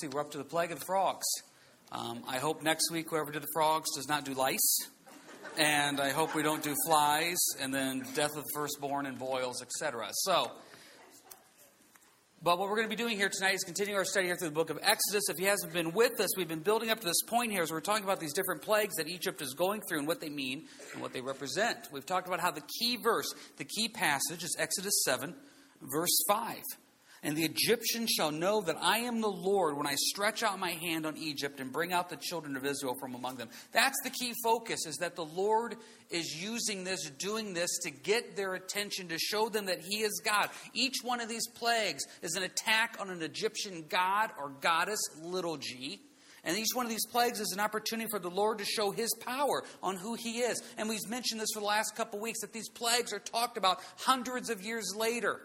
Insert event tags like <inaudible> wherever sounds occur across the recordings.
See, we're up to the plague of the frogs. Um, I hope next week whoever did the frogs does not do lice. And I hope we don't do flies and then death of the firstborn and boils, etc. So, but what we're going to be doing here tonight is continuing our study here through the book of Exodus. If he hasn't been with us, we've been building up to this point here as we're talking about these different plagues that Egypt is going through and what they mean and what they represent. We've talked about how the key verse, the key passage is Exodus 7, verse 5. And the Egyptians shall know that I am the Lord when I stretch out my hand on Egypt and bring out the children of Israel from among them. That's the key focus, is that the Lord is using this, doing this to get their attention, to show them that He is God. Each one of these plagues is an attack on an Egyptian god or goddess, little g. And each one of these plagues is an opportunity for the Lord to show His power on who He is. And we've mentioned this for the last couple weeks that these plagues are talked about hundreds of years later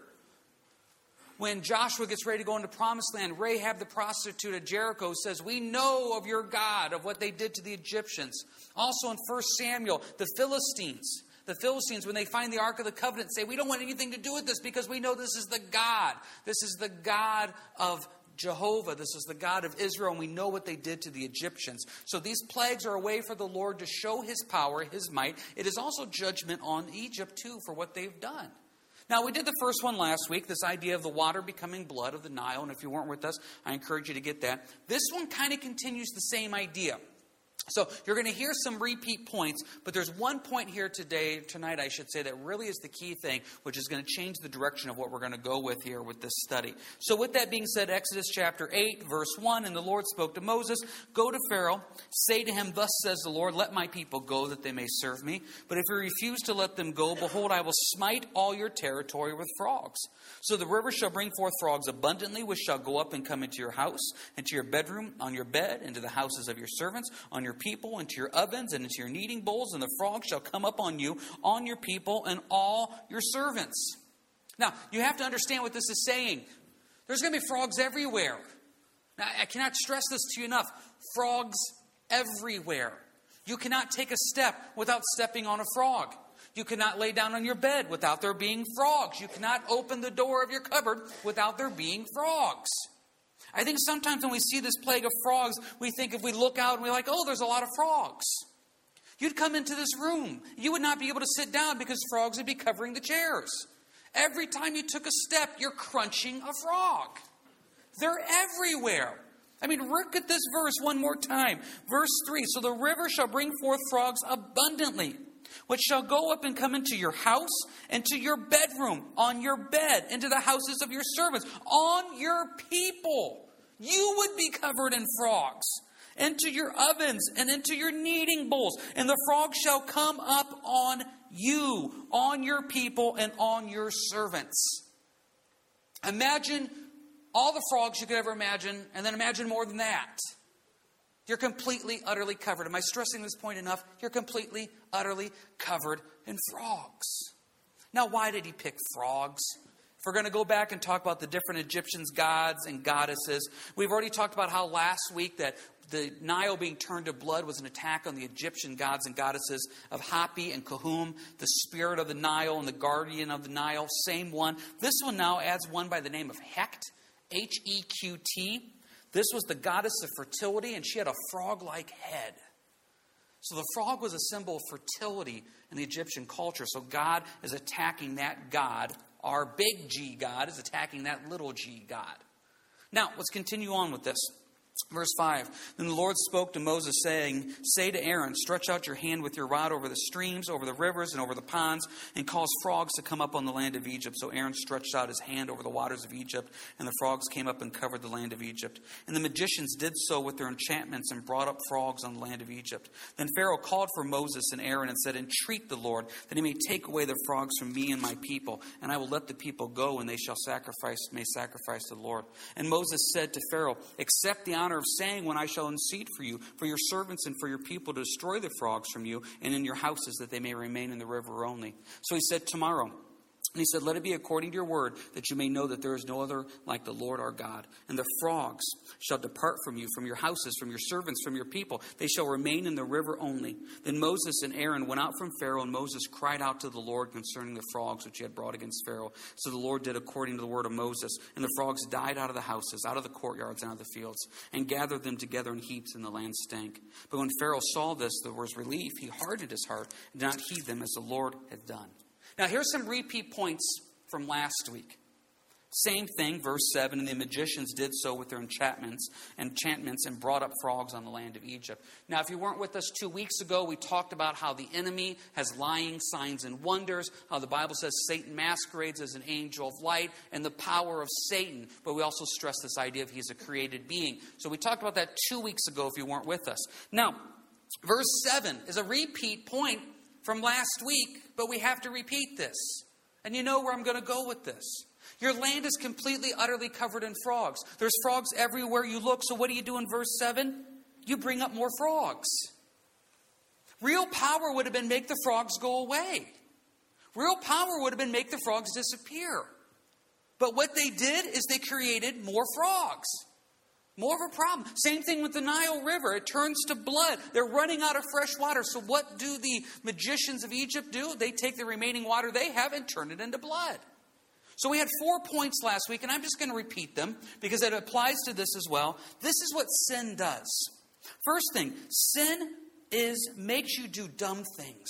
when Joshua gets ready to go into promised land, Rahab the prostitute at Jericho says, We know of your God, of what they did to the Egyptians. Also in 1 Samuel, the Philistines. The Philistines, when they find the Ark of the Covenant, say, We don't want anything to do with this because we know this is the God. This is the God of Jehovah. This is the God of Israel, and we know what they did to the Egyptians. So these plagues are a way for the Lord to show his power, his might. It is also judgment on Egypt, too, for what they've done. Now, we did the first one last week, this idea of the water becoming blood of the Nile. And if you weren't with us, I encourage you to get that. This one kind of continues the same idea. So you're going to hear some repeat points, but there's one point here today, tonight, I should say, that really is the key thing, which is going to change the direction of what we're going to go with here with this study. So, with that being said, Exodus chapter 8, verse 1 And the Lord spoke to Moses, Go to Pharaoh, say to him, Thus says the Lord, Let my people go, that they may serve me. But if you refuse to let them go, behold, I will smite all your territory with frogs. So the river shall bring forth frogs abundantly, which shall go up and come into your house, into your bedroom, on your bed, into the houses of your servants, on your people, into your ovens, and into your kneading bowls, and the frogs shall come up on you, on your people, and all your servants. Now, you have to understand what this is saying. There's going to be frogs everywhere. Now, I cannot stress this to you enough. Frogs everywhere. You cannot take a step without stepping on a frog. You cannot lay down on your bed without there being frogs. You cannot open the door of your cupboard without there being frogs. I think sometimes when we see this plague of frogs, we think if we look out and we're like, oh, there's a lot of frogs. You'd come into this room. You would not be able to sit down because frogs would be covering the chairs. Every time you took a step, you're crunching a frog. They're everywhere. I mean, look at this verse one more time. Verse 3 So the river shall bring forth frogs abundantly which shall go up and come into your house, into your bedroom, on your bed, into the houses of your servants, on your people. You would be covered in frogs, into your ovens and into your kneading bowls, and the frogs shall come up on you, on your people, and on your servants. Imagine all the frogs you could ever imagine, and then imagine more than that. You're completely, utterly covered. Am I stressing this point enough? You're completely, utterly covered in frogs. Now, why did he pick frogs? If we're going to go back and talk about the different Egyptians' gods and goddesses, we've already talked about how last week that the Nile being turned to blood was an attack on the Egyptian gods and goddesses of Hapi and Khnum, the spirit of the Nile and the guardian of the Nile, same one. This one now adds one by the name of Heqt, H E Q T. This was the goddess of fertility, and she had a frog like head. So the frog was a symbol of fertility in the Egyptian culture. So God is attacking that God. Our big G God is attacking that little g God. Now, let's continue on with this. Verse 5 Then the Lord spoke to Moses, saying, Say to Aaron, Stretch out your hand with your rod over the streams, over the rivers, and over the ponds, and cause frogs to come up on the land of Egypt. So Aaron stretched out his hand over the waters of Egypt, and the frogs came up and covered the land of Egypt. And the magicians did so with their enchantments and brought up frogs on the land of Egypt. Then Pharaoh called for Moses and Aaron and said, Entreat the Lord, that he may take away the frogs from me and my people, and I will let the people go, and they shall sacrifice, may sacrifice to the Lord. And Moses said to Pharaoh, Accept the honor honor of saying when I shall unseat for you, for your servants and for your people to destroy the frogs from you and in your houses, that they may remain in the river only. So he said, Tomorrow. And he said, Let it be according to your word, that you may know that there is no other like the Lord our God. And the frogs shall depart from you, from your houses, from your servants, from your people. They shall remain in the river only. Then Moses and Aaron went out from Pharaoh, and Moses cried out to the Lord concerning the frogs which he had brought against Pharaoh. So the Lord did according to the word of Moses. And the frogs died out of the houses, out of the courtyards, and out of the fields, and gathered them together in heaps, and the land stank. But when Pharaoh saw this, there was relief. He hardened his heart, and did not heed them as the Lord had done. Now, here's some repeat points from last week. Same thing, verse 7 and the magicians did so with their enchantments, enchantments and brought up frogs on the land of Egypt. Now, if you weren't with us two weeks ago, we talked about how the enemy has lying signs and wonders, how the Bible says Satan masquerades as an angel of light, and the power of Satan. But we also stress this idea of he's a created being. So we talked about that two weeks ago if you weren't with us. Now, verse 7 is a repeat point from last week, but we have to repeat this. And you know where I'm going to go with this. Your land is completely, utterly covered in frogs. There's frogs everywhere you look. So, what do you do in verse 7? You bring up more frogs. Real power would have been make the frogs go away. Real power would have been make the frogs disappear. But what they did is they created more frogs. More of a problem. Same thing with the Nile River. It turns to blood. They're running out of fresh water. So, what do the magicians of Egypt do? They take the remaining water they have and turn it into blood. So, we had four points last week, and I'm just going to repeat them because it applies to this as well. This is what sin does. First thing, sin is makes you do dumb things.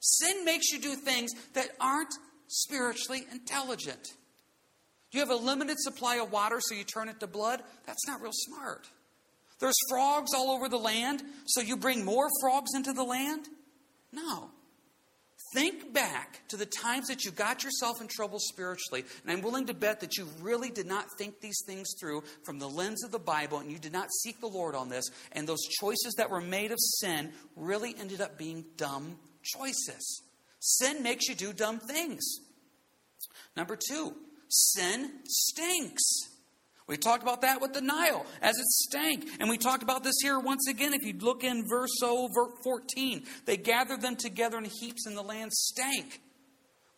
Sin makes you do things that aren't spiritually intelligent. You have a limited supply of water, so you turn it to blood? That's not real smart. There's frogs all over the land, so you bring more frogs into the land? No. Think back to the times that you got yourself in trouble spiritually, and I'm willing to bet that you really did not think these things through from the lens of the Bible, and you did not seek the Lord on this, and those choices that were made of sin really ended up being dumb choices. Sin makes you do dumb things. Number two, sin stinks. We talked about that with the Nile as it stank. And we talked about this here once again. If you look in verse 14, they gathered them together in heaps and the land stank.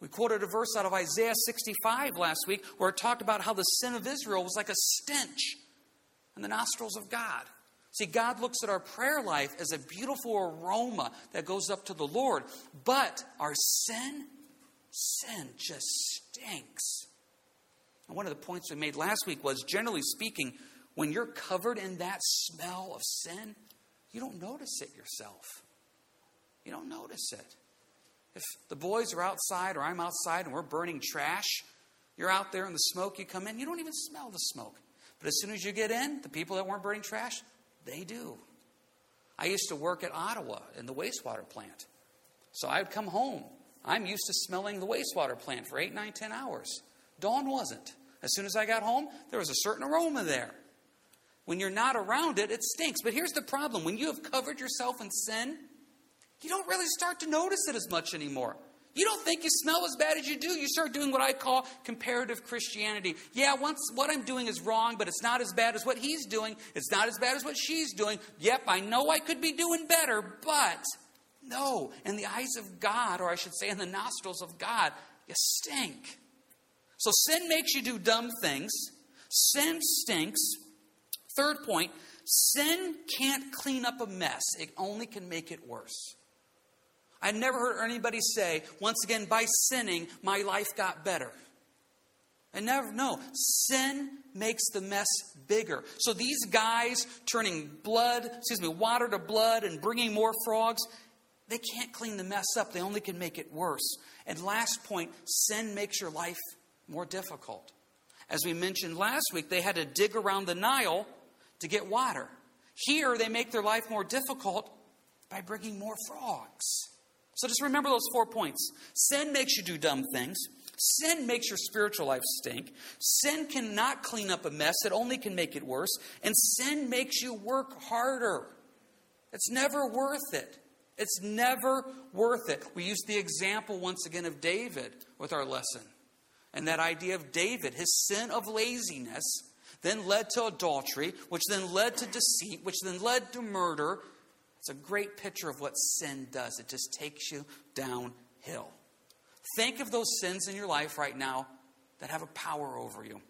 We quoted a verse out of Isaiah 65 last week where it talked about how the sin of Israel was like a stench in the nostrils of God. See, God looks at our prayer life as a beautiful aroma that goes up to the Lord, but our sin, sin just stinks. One of the points we made last week was generally speaking, when you're covered in that smell of sin, you don't notice it yourself. You don't notice it. If the boys are outside or I'm outside and we're burning trash, you're out there in the smoke, you come in, you don't even smell the smoke. But as soon as you get in, the people that weren't burning trash, they do. I used to work at Ottawa in the wastewater plant. So I would come home. I'm used to smelling the wastewater plant for eight, nine, ten hours. Dawn wasn't. As soon as I got home, there was a certain aroma there. When you're not around it, it stinks. But here's the problem when you have covered yourself in sin, you don't really start to notice it as much anymore. You don't think you smell as bad as you do. You start doing what I call comparative Christianity. Yeah, once what I'm doing is wrong, but it's not as bad as what he's doing. It's not as bad as what she's doing. Yep, I know I could be doing better, but no. In the eyes of God, or I should say in the nostrils of God, you stink. So sin makes you do dumb things. Sin stinks. Third point sin can't clean up a mess, it only can make it worse. I never heard anybody say, once again, by sinning, my life got better. I never, no. Sin makes the mess bigger. So these guys turning blood, excuse me, water to blood and bringing more frogs, they can't clean the mess up. They only can make it worse. And last point sin makes your life more difficult. As we mentioned last week, they had to dig around the Nile to get water. Here, they make their life more difficult by bringing more frogs. So just remember those four points. Sin makes you do dumb things. Sin makes your spiritual life stink. Sin cannot clean up a mess, it only can make it worse. And sin makes you work harder. It's never worth it. It's never worth it. We used the example once again of David with our lesson. And that idea of David, his sin of laziness, then led to adultery, which then led to deceit, which then led to murder. It's a great picture of what sin does. It just takes you downhill. Think of those sins in your life right now that have a power over you.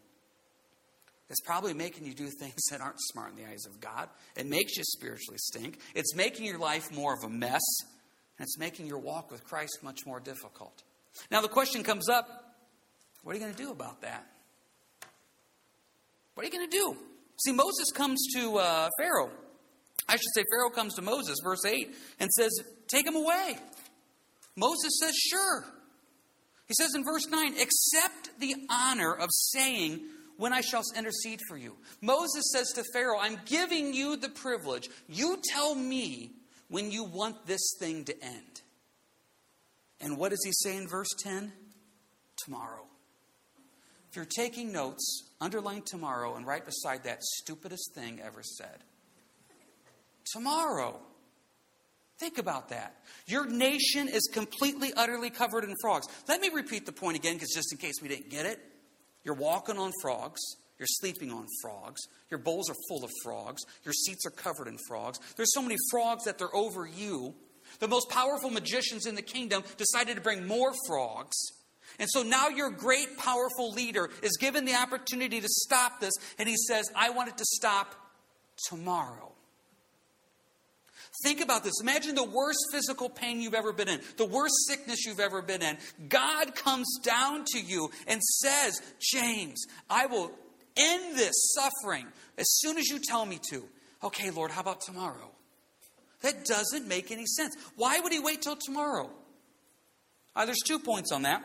It's probably making you do things <laughs> that aren't smart in the eyes of God. It makes you spiritually stink. It's making your life more of a mess. And it's making your walk with Christ much more difficult. Now, the question comes up what are you going to do about that? What are you going to do? See, Moses comes to uh, Pharaoh. I should say, Pharaoh comes to Moses, verse 8, and says, Take him away. Moses says, Sure. He says in verse 9, Accept the honor of saying, When I shall intercede for you. Moses says to Pharaoh, I'm giving you the privilege. You tell me when you want this thing to end. And what does he say in verse 10? Tomorrow. If you're taking notes, underline tomorrow and right beside that stupidest thing ever said. Tomorrow. Think about that. Your nation is completely, utterly covered in frogs. Let me repeat the point again, because just in case we didn't get it, you're walking on frogs. You're sleeping on frogs. Your bowls are full of frogs. Your seats are covered in frogs. There's so many frogs that they're over you. The most powerful magicians in the kingdom decided to bring more frogs. And so now your great, powerful leader is given the opportunity to stop this, and he says, I want it to stop tomorrow. Think about this. Imagine the worst physical pain you've ever been in, the worst sickness you've ever been in. God comes down to you and says, James, I will end this suffering as soon as you tell me to. Okay, Lord, how about tomorrow? That doesn't make any sense. Why would he wait till tomorrow? Uh, there's two points on that.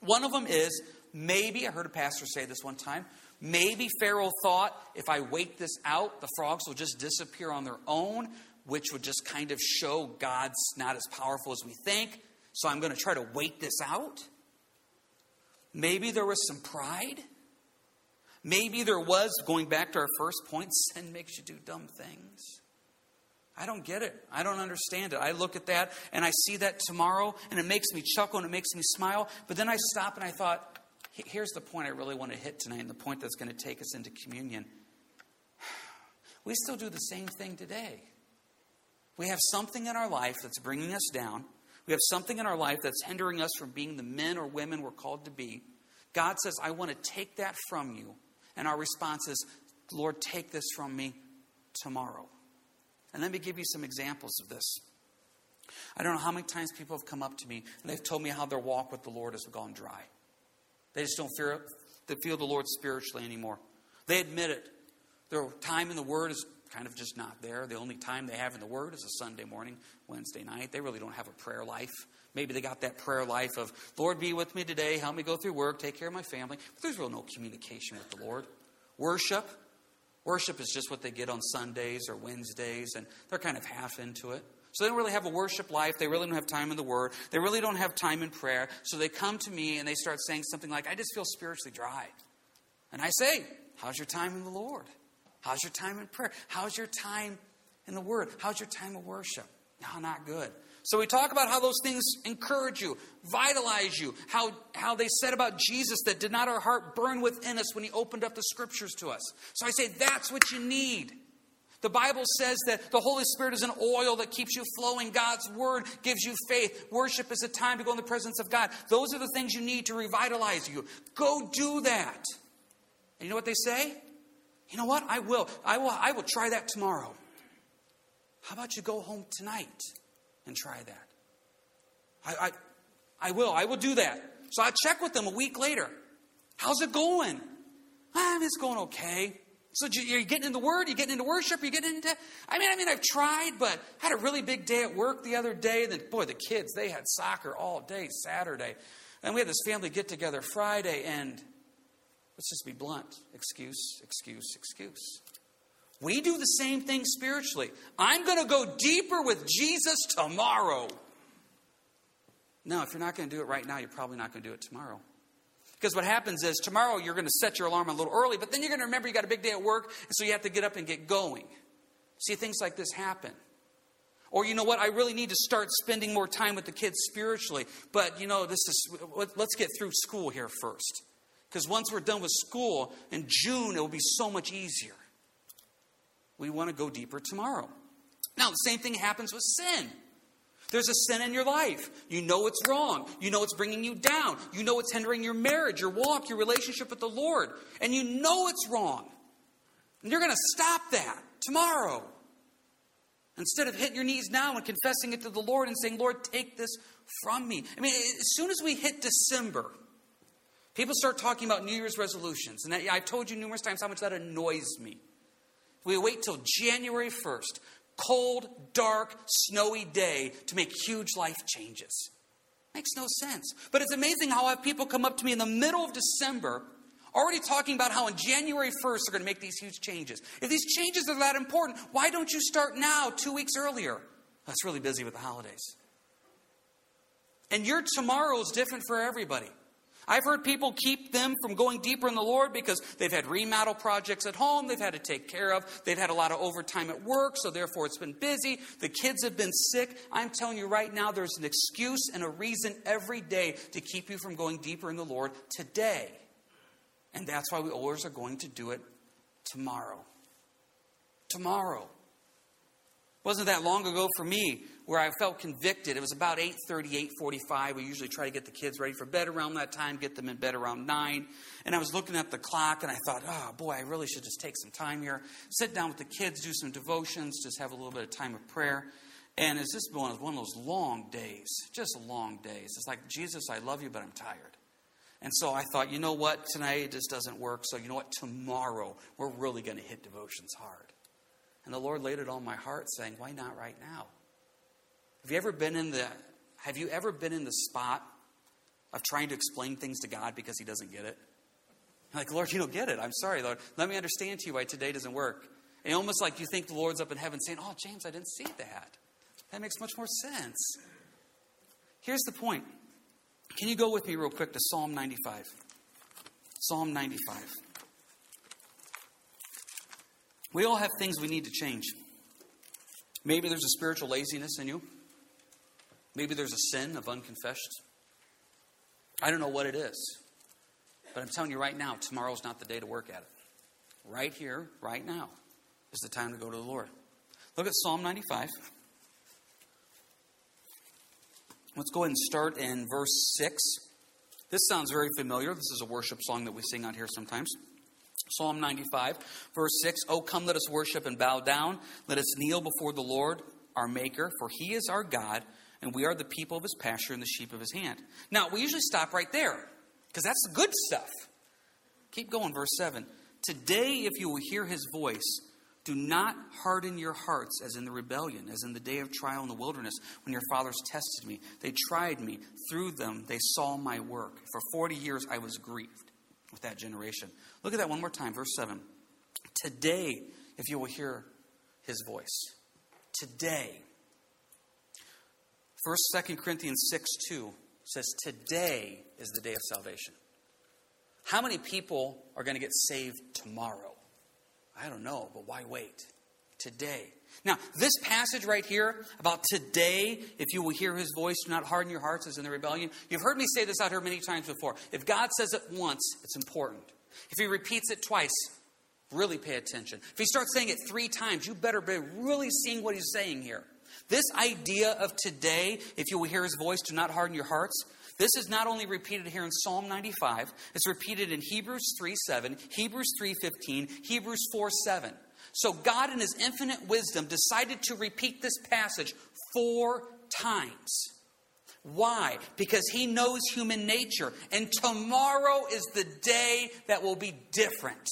One of them is maybe, I heard a pastor say this one time, maybe Pharaoh thought if I wait this out, the frogs will just disappear on their own, which would just kind of show God's not as powerful as we think. So I'm going to try to wait this out. Maybe there was some pride. Maybe there was, going back to our first point, sin makes you do dumb things. I don't get it. I don't understand it. I look at that and I see that tomorrow and it makes me chuckle and it makes me smile. But then I stop and I thought, here's the point I really want to hit tonight and the point that's going to take us into communion. We still do the same thing today. We have something in our life that's bringing us down. We have something in our life that's hindering us from being the men or women we're called to be. God says, I want to take that from you. And our response is, Lord, take this from me tomorrow. And let me give you some examples of this. I don't know how many times people have come up to me and they've told me how their walk with the Lord has gone dry. They just don't fear, feel the Lord spiritually anymore. They admit it. Their time in the Word is kind of just not there. The only time they have in the Word is a Sunday morning, Wednesday night. They really don't have a prayer life. Maybe they got that prayer life of, Lord, be with me today, help me go through work, take care of my family. But there's really no communication with the Lord. Worship, Worship is just what they get on Sundays or Wednesdays, and they're kind of half into it. So they don't really have a worship life. They really don't have time in the Word. They really don't have time in prayer. So they come to me and they start saying something like, I just feel spiritually dry. And I say, How's your time in the Lord? How's your time in prayer? How's your time in the Word? How's your time of worship? No, not good. So we talk about how those things encourage you, vitalize you, how, how they said about Jesus that did not our heart burn within us when he opened up the scriptures to us. So I say that's what you need. The Bible says that the Holy Spirit is an oil that keeps you flowing. God's Word gives you faith. Worship is a time to go in the presence of God. Those are the things you need to revitalize you. Go do that. And you know what they say? You know what? I will. I will, I will try that tomorrow. How about you go home tonight? And try that. I, I, I will. I will do that. So I check with them a week later. How's it going? Ah, it's going okay. So you're getting into the word, you're getting into worship, you're getting into. I mean, I mean, I've tried, but I had a really big day at work the other day. And then, boy, the kids they had soccer all day Saturday, and we had this family get together Friday. And let's just be blunt: excuse, excuse, excuse. We do the same thing spiritually. I'm going to go deeper with Jesus tomorrow. No, if you're not going to do it right now, you're probably not going to do it tomorrow. Because what happens is tomorrow you're going to set your alarm a little early, but then you're going to remember you got a big day at work, and so you have to get up and get going. See, things like this happen. Or, you know what, I really need to start spending more time with the kids spiritually, but, you know, this is, let's get through school here first. Because once we're done with school in June, it will be so much easier. We want to go deeper tomorrow. Now, the same thing happens with sin. There's a sin in your life. You know it's wrong. You know it's bringing you down. You know it's hindering your marriage, your walk, your relationship with the Lord. And you know it's wrong. And you're going to stop that tomorrow. Instead of hitting your knees now and confessing it to the Lord and saying, Lord, take this from me. I mean, as soon as we hit December, people start talking about New Year's resolutions. And I've told you numerous times how much that annoys me. We wait till January 1st, cold, dark, snowy day to make huge life changes. Makes no sense. But it's amazing how I have people come up to me in the middle of December already talking about how on January 1st they're going to make these huge changes. If these changes are that important, why don't you start now, two weeks earlier? That's really busy with the holidays. And your tomorrow is different for everybody. I've heard people keep them from going deeper in the Lord because they've had remodel projects at home they've had to take care of. They've had a lot of overtime at work, so therefore it's been busy. The kids have been sick. I'm telling you right now, there's an excuse and a reason every day to keep you from going deeper in the Lord today. And that's why we always are going to do it tomorrow. Tomorrow. Wasn't that long ago for me where I felt convicted. It was about 8.30, 8.45. We usually try to get the kids ready for bed around that time, get them in bed around 9. And I was looking at the clock and I thought, oh, boy, I really should just take some time here. Sit down with the kids, do some devotions, just have a little bit of time of prayer. And it's just one of, one of those long days, just long days. It's like, Jesus, I love you, but I'm tired. And so I thought, you know what, tonight it just doesn't work. So you know what, tomorrow we're really going to hit devotions hard. And the Lord laid it on my heart, saying, why not right now? Have you ever been in the have you ever been in the spot of trying to explain things to God because he doesn't get it? like, Lord, you don't get it. I'm sorry, Lord. Let me understand to you why today doesn't work. And almost like you think the Lord's up in heaven saying, Oh, James, I didn't see that. That makes much more sense. Here's the point can you go with me real quick to Psalm 95? Psalm 95. We all have things we need to change. Maybe there's a spiritual laziness in you. Maybe there's a sin of unconfessed. I don't know what it is. But I'm telling you right now, tomorrow's not the day to work at it. Right here, right now, is the time to go to the Lord. Look at Psalm 95. Let's go ahead and start in verse 6. This sounds very familiar. This is a worship song that we sing out here sometimes. Psalm 95, verse 6 Oh, come, let us worship and bow down. Let us kneel before the Lord, our Maker, for he is our God, and we are the people of his pasture and the sheep of his hand. Now, we usually stop right there, because that's the good stuff. Keep going, verse 7. Today, if you will hear his voice, do not harden your hearts as in the rebellion, as in the day of trial in the wilderness, when your fathers tested me. They tried me. Through them they saw my work. For 40 years I was grieved with that generation. Look at that one more time, verse 7. Today, if you will hear his voice. Today. First, Second Corinthians 6 2 says, Today is the day of salvation. How many people are going to get saved tomorrow? I don't know, but why wait? Today. Now, this passage right here about today, if you will hear his voice, do not harden your hearts as in the rebellion. You've heard me say this out here many times before. If God says it once, it's important. If he repeats it twice, really pay attention. If he starts saying it three times, you better be really seeing what he's saying here. This idea of today, if you will hear his voice, do not harden your hearts, this is not only repeated here in Psalm 95, it's repeated in Hebrews 3 7, Hebrews 3 15, Hebrews 4 7. So God, in his infinite wisdom, decided to repeat this passage four times. Why? Because he knows human nature. And tomorrow is the day that will be different.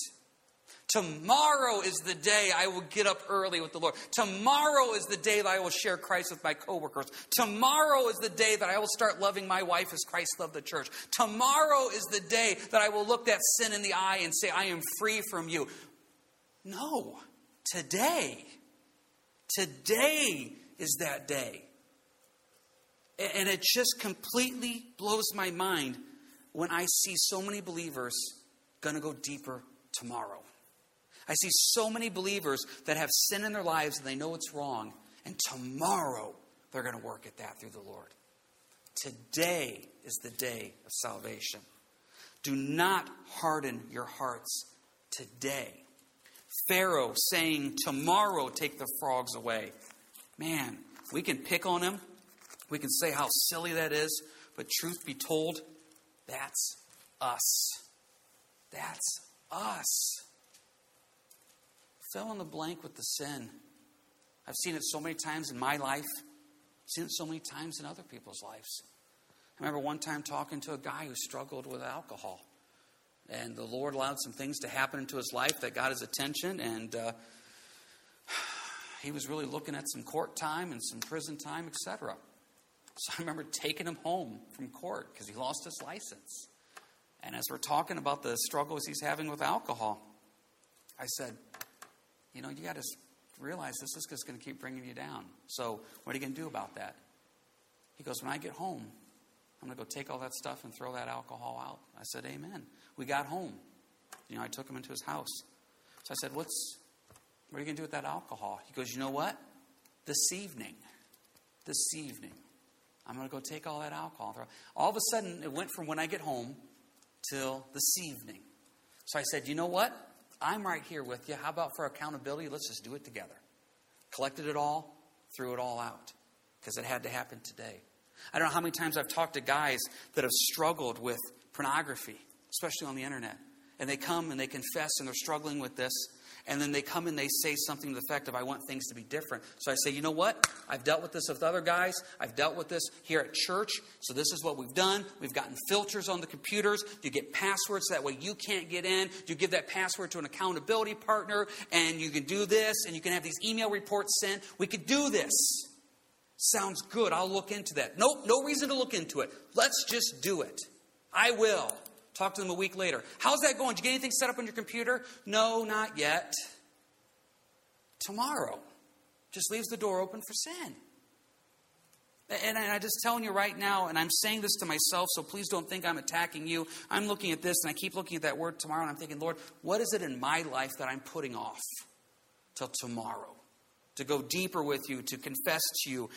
Tomorrow is the day I will get up early with the Lord. Tomorrow is the day that I will share Christ with my coworkers. Tomorrow is the day that I will start loving my wife as Christ loved the church. Tomorrow is the day that I will look that sin in the eye and say, I am free from you. No, today. Today is that day. And it just completely blows my mind when I see so many believers going to go deeper tomorrow. I see so many believers that have sin in their lives and they know it's wrong, and tomorrow they're going to work at that through the Lord. Today is the day of salvation. Do not harden your hearts today. Pharaoh saying, Tomorrow take the frogs away. Man, we can pick on him, We can say how silly that is, but truth be told, that's us. That's us. Fill in the blank with the sin. I've seen it so many times in my life, I've seen it so many times in other people's lives. I remember one time talking to a guy who struggled with alcohol. And the Lord allowed some things to happen into his life that got his attention, and uh, <sighs> he was really looking at some court time and some prison time, etc. So I remember taking him home from court because he lost his license. And as we're talking about the struggles he's having with alcohol, I said, You know, you got to realize this is just going to keep bringing you down. So what are you going to do about that? He goes, When I get home, I'm going to go take all that stuff and throw that alcohol out. I said, Amen. We got home. You know, I took him into his house. So I said, What's, what are you going to do with that alcohol? He goes, You know what? This evening, this evening, I'm going to go take all that alcohol. All of a sudden, it went from when I get home till this evening. So I said, You know what? I'm right here with you. How about for accountability? Let's just do it together. Collected it all, threw it all out because it had to happen today. I don't know how many times I've talked to guys that have struggled with pornography, especially on the internet. And they come and they confess and they're struggling with this. And then they come and they say something to the effect of, I want things to be different. So I say, you know what? I've dealt with this with other guys. I've dealt with this here at church. So this is what we've done. We've gotten filters on the computers. You get passwords that way you can't get in. You give that password to an accountability partner, and you can do this, and you can have these email reports sent. We could do this. Sounds good. I'll look into that. Nope, no reason to look into it. Let's just do it. I will. Talk to them a week later. How's that going? Did you get anything set up on your computer? No, not yet. Tomorrow. Just leaves the door open for sin. And I'm just telling you right now, and I'm saying this to myself, so please don't think I'm attacking you. I'm looking at this and I keep looking at that word tomorrow, and I'm thinking, Lord, what is it in my life that I'm putting off till tomorrow? To go deeper with you, to confess to you,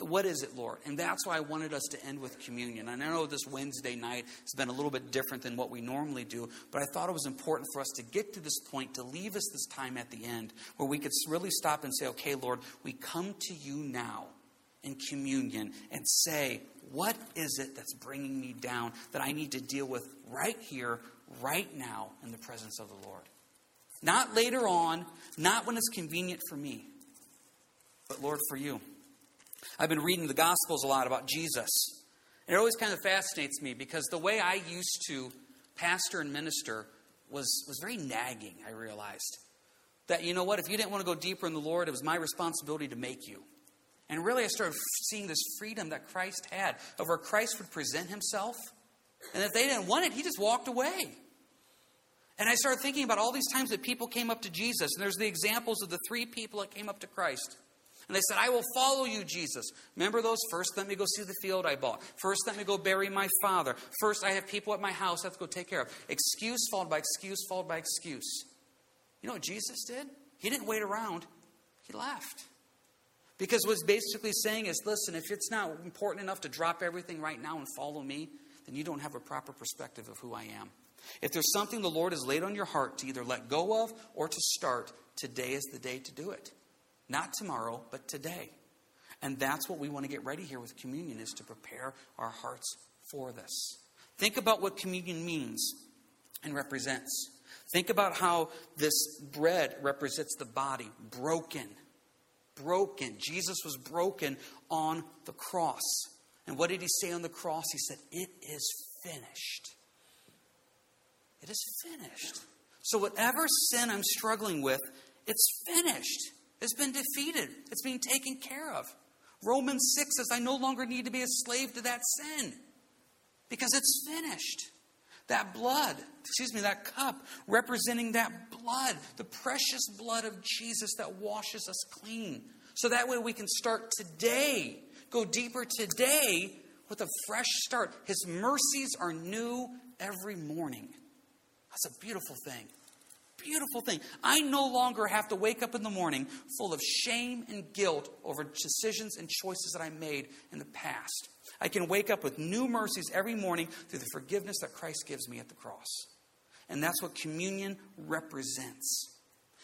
what is it, Lord? And that's why I wanted us to end with communion. And I know this Wednesday night has been a little bit different than what we normally do, but I thought it was important for us to get to this point, to leave us this time at the end, where we could really stop and say, okay, Lord, we come to you now in communion and say, what is it that's bringing me down that I need to deal with right here, right now, in the presence of the Lord? Not later on, not when it's convenient for me, but Lord, for you. I've been reading the Gospels a lot about Jesus. And it always kind of fascinates me because the way I used to pastor and minister was, was very nagging, I realized. That, you know what, if you didn't want to go deeper in the Lord, it was my responsibility to make you. And really, I started seeing this freedom that Christ had of where Christ would present himself. And if they didn't want it, he just walked away. And I started thinking about all these times that people came up to Jesus. And there's the examples of the three people that came up to Christ. And they said, I will follow you, Jesus. Remember those? First, let me go see the field I bought. First, let me go bury my father. First, I have people at my house I have to go take care of. Excuse followed by excuse followed by excuse. You know what Jesus did? He didn't wait around, he left. Because what he's basically saying is listen, if it's not important enough to drop everything right now and follow me, then you don't have a proper perspective of who I am. If there's something the Lord has laid on your heart to either let go of or to start, today is the day to do it. Not tomorrow, but today. And that's what we want to get ready here with communion is to prepare our hearts for this. Think about what communion means and represents. Think about how this bread represents the body broken. Broken. Jesus was broken on the cross. And what did he say on the cross? He said, It is finished. It is finished. So, whatever sin I'm struggling with, it's finished. It's been defeated, it's being taken care of. Romans 6 says, I no longer need to be a slave to that sin because it's finished. That blood, excuse me, that cup representing that blood, the precious blood of Jesus that washes us clean. So that way we can start today, go deeper today with a fresh start. His mercies are new every morning. That's a beautiful thing beautiful thing. I no longer have to wake up in the morning full of shame and guilt over decisions and choices that I made in the past. I can wake up with new mercies every morning through the forgiveness that Christ gives me at the cross. And that's what communion represents.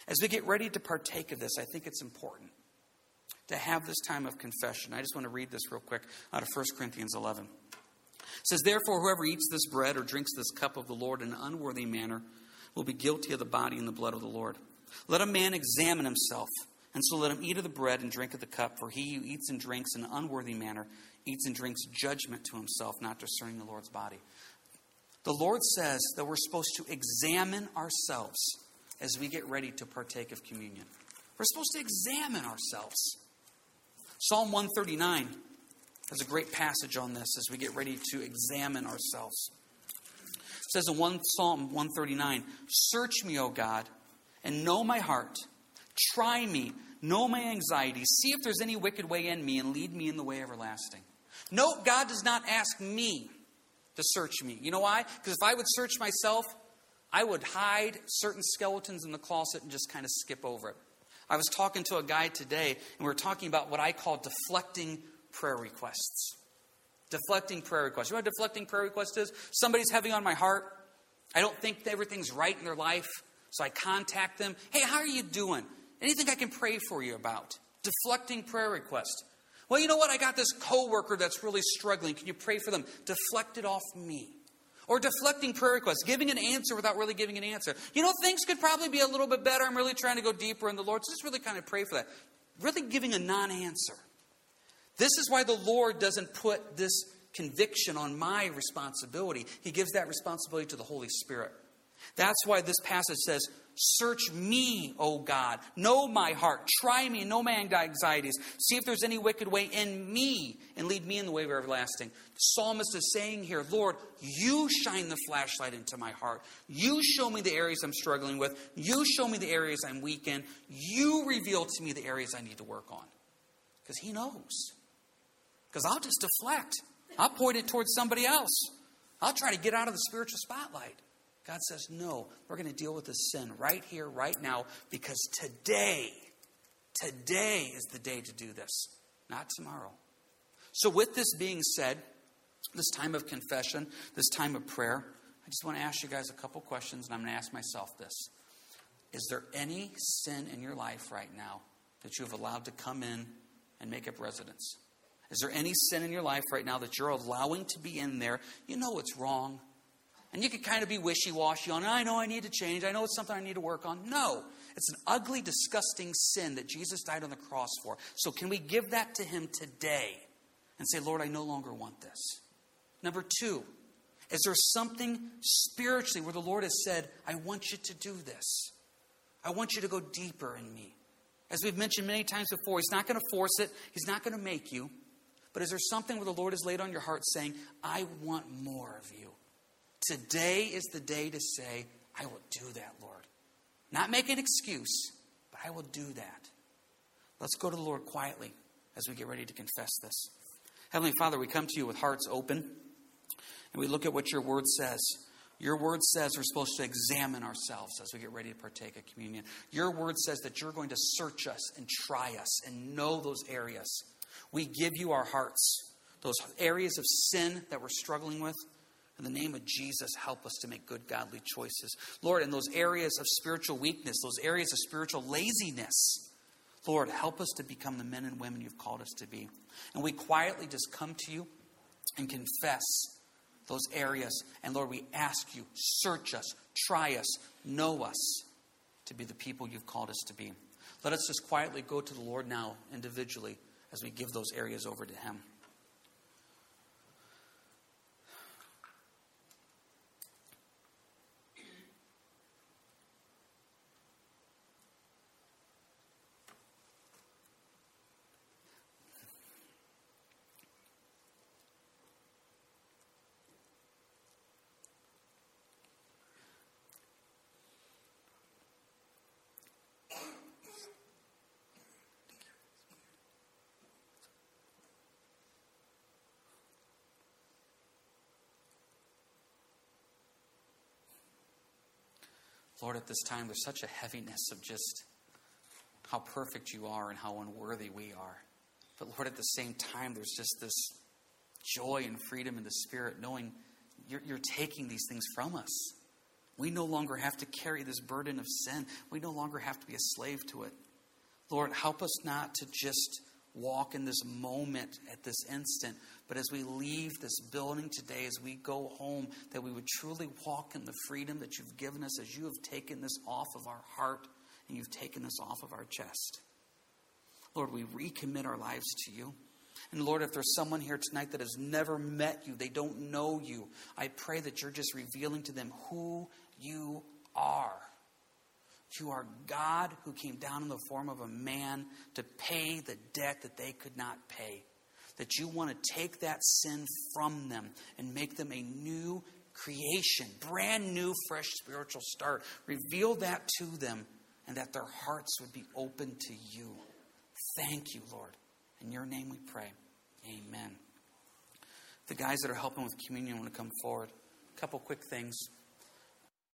As we get ready to partake of this, I think it's important to have this time of confession. I just want to read this real quick out of 1 Corinthians 11. It says, Therefore, whoever eats this bread or drinks this cup of the Lord in an unworthy manner will be guilty of the body and the blood of the Lord. Let a man examine himself, and so let him eat of the bread and drink of the cup, for he who eats and drinks in an unworthy manner eats and drinks judgment to himself, not discerning the Lord's body. The Lord says that we're supposed to examine ourselves as we get ready to partake of communion. We're supposed to examine ourselves. Psalm 139 has a great passage on this as we get ready to examine ourselves. Says in 1 Psalm 139 Search me, O God, and know my heart. Try me, know my anxieties. See if there's any wicked way in me, and lead me in the way everlasting. Note, God does not ask me to search me. You know why? Because if I would search myself, I would hide certain skeletons in the closet and just kind of skip over it. I was talking to a guy today, and we were talking about what I call deflecting prayer requests. Deflecting prayer requests. You know what deflecting prayer request is? Somebody's heavy on my heart. I don't think everything's right in their life, so I contact them. Hey, how are you doing? Anything I can pray for you about? Deflecting prayer request. Well, you know what? I got this coworker that's really struggling. Can you pray for them? Deflect it off me. Or deflecting prayer requests, giving an answer without really giving an answer. You know, things could probably be a little bit better. I'm really trying to go deeper in the Lord. So just really kind of pray for that. Really giving a non answer. This is why the Lord doesn't put this conviction on my responsibility. He gives that responsibility to the Holy Spirit. That's why this passage says, Search me, O God. Know my heart. Try me. Know my anxieties. See if there's any wicked way in me and lead me in the way of everlasting. The psalmist is saying here, Lord, you shine the flashlight into my heart. You show me the areas I'm struggling with. You show me the areas I'm weak in. You reveal to me the areas I need to work on. Because He knows. Because I'll just deflect, I'll point it towards somebody else. I'll try to get out of the spiritual spotlight. God says, no, we're going to deal with this sin right here, right now, because today, today is the day to do this, not tomorrow. So, with this being said, this time of confession, this time of prayer, I just want to ask you guys a couple questions, and I'm going to ask myself this. Is there any sin in your life right now that you have allowed to come in and make up residence? Is there any sin in your life right now that you're allowing to be in there? You know it's wrong. And you can kind of be wishy washy on, I know I need to change. I know it's something I need to work on. No, it's an ugly, disgusting sin that Jesus died on the cross for. So, can we give that to Him today and say, Lord, I no longer want this? Number two, is there something spiritually where the Lord has said, I want you to do this? I want you to go deeper in me. As we've mentioned many times before, He's not going to force it, He's not going to make you. But is there something where the Lord has laid on your heart saying, I want more of you? Today is the day to say, I will do that, Lord. Not make an excuse, but I will do that. Let's go to the Lord quietly as we get ready to confess this. Heavenly Father, we come to you with hearts open and we look at what your word says. Your word says we're supposed to examine ourselves as we get ready to partake of communion. Your word says that you're going to search us and try us and know those areas. We give you our hearts, those areas of sin that we're struggling with. In the name of Jesus, help us to make good, godly choices. Lord, in those areas of spiritual weakness, those areas of spiritual laziness, Lord, help us to become the men and women you've called us to be. And we quietly just come to you and confess those areas. And Lord, we ask you, search us, try us, know us to be the people you've called us to be. Let us just quietly go to the Lord now individually as we give those areas over to Him. Lord, at this time, there's such a heaviness of just how perfect you are and how unworthy we are. But Lord, at the same time, there's just this joy and freedom in the Spirit, knowing you're, you're taking these things from us. We no longer have to carry this burden of sin. We no longer have to be a slave to it. Lord, help us not to just walk in this moment at this instant, but as we leave this building today, as we go home, that we would truly walk in the freedom that you've given us as you have taken this off of our heart and you've taken this off of our chest. Lord, we recommit our lives to you. And Lord, if there's someone here tonight that has never met you, they don't know you, I pray that you're just revealing to them who you are. You are God who came down in the form of a man to pay the debt that they could not pay. That you want to take that sin from them and make them a new creation, brand new, fresh spiritual start. Reveal that to them and that their hearts would be open to you. Thank you, Lord. In your name we pray. Amen. The guys that are helping with communion want to come forward. A couple quick things.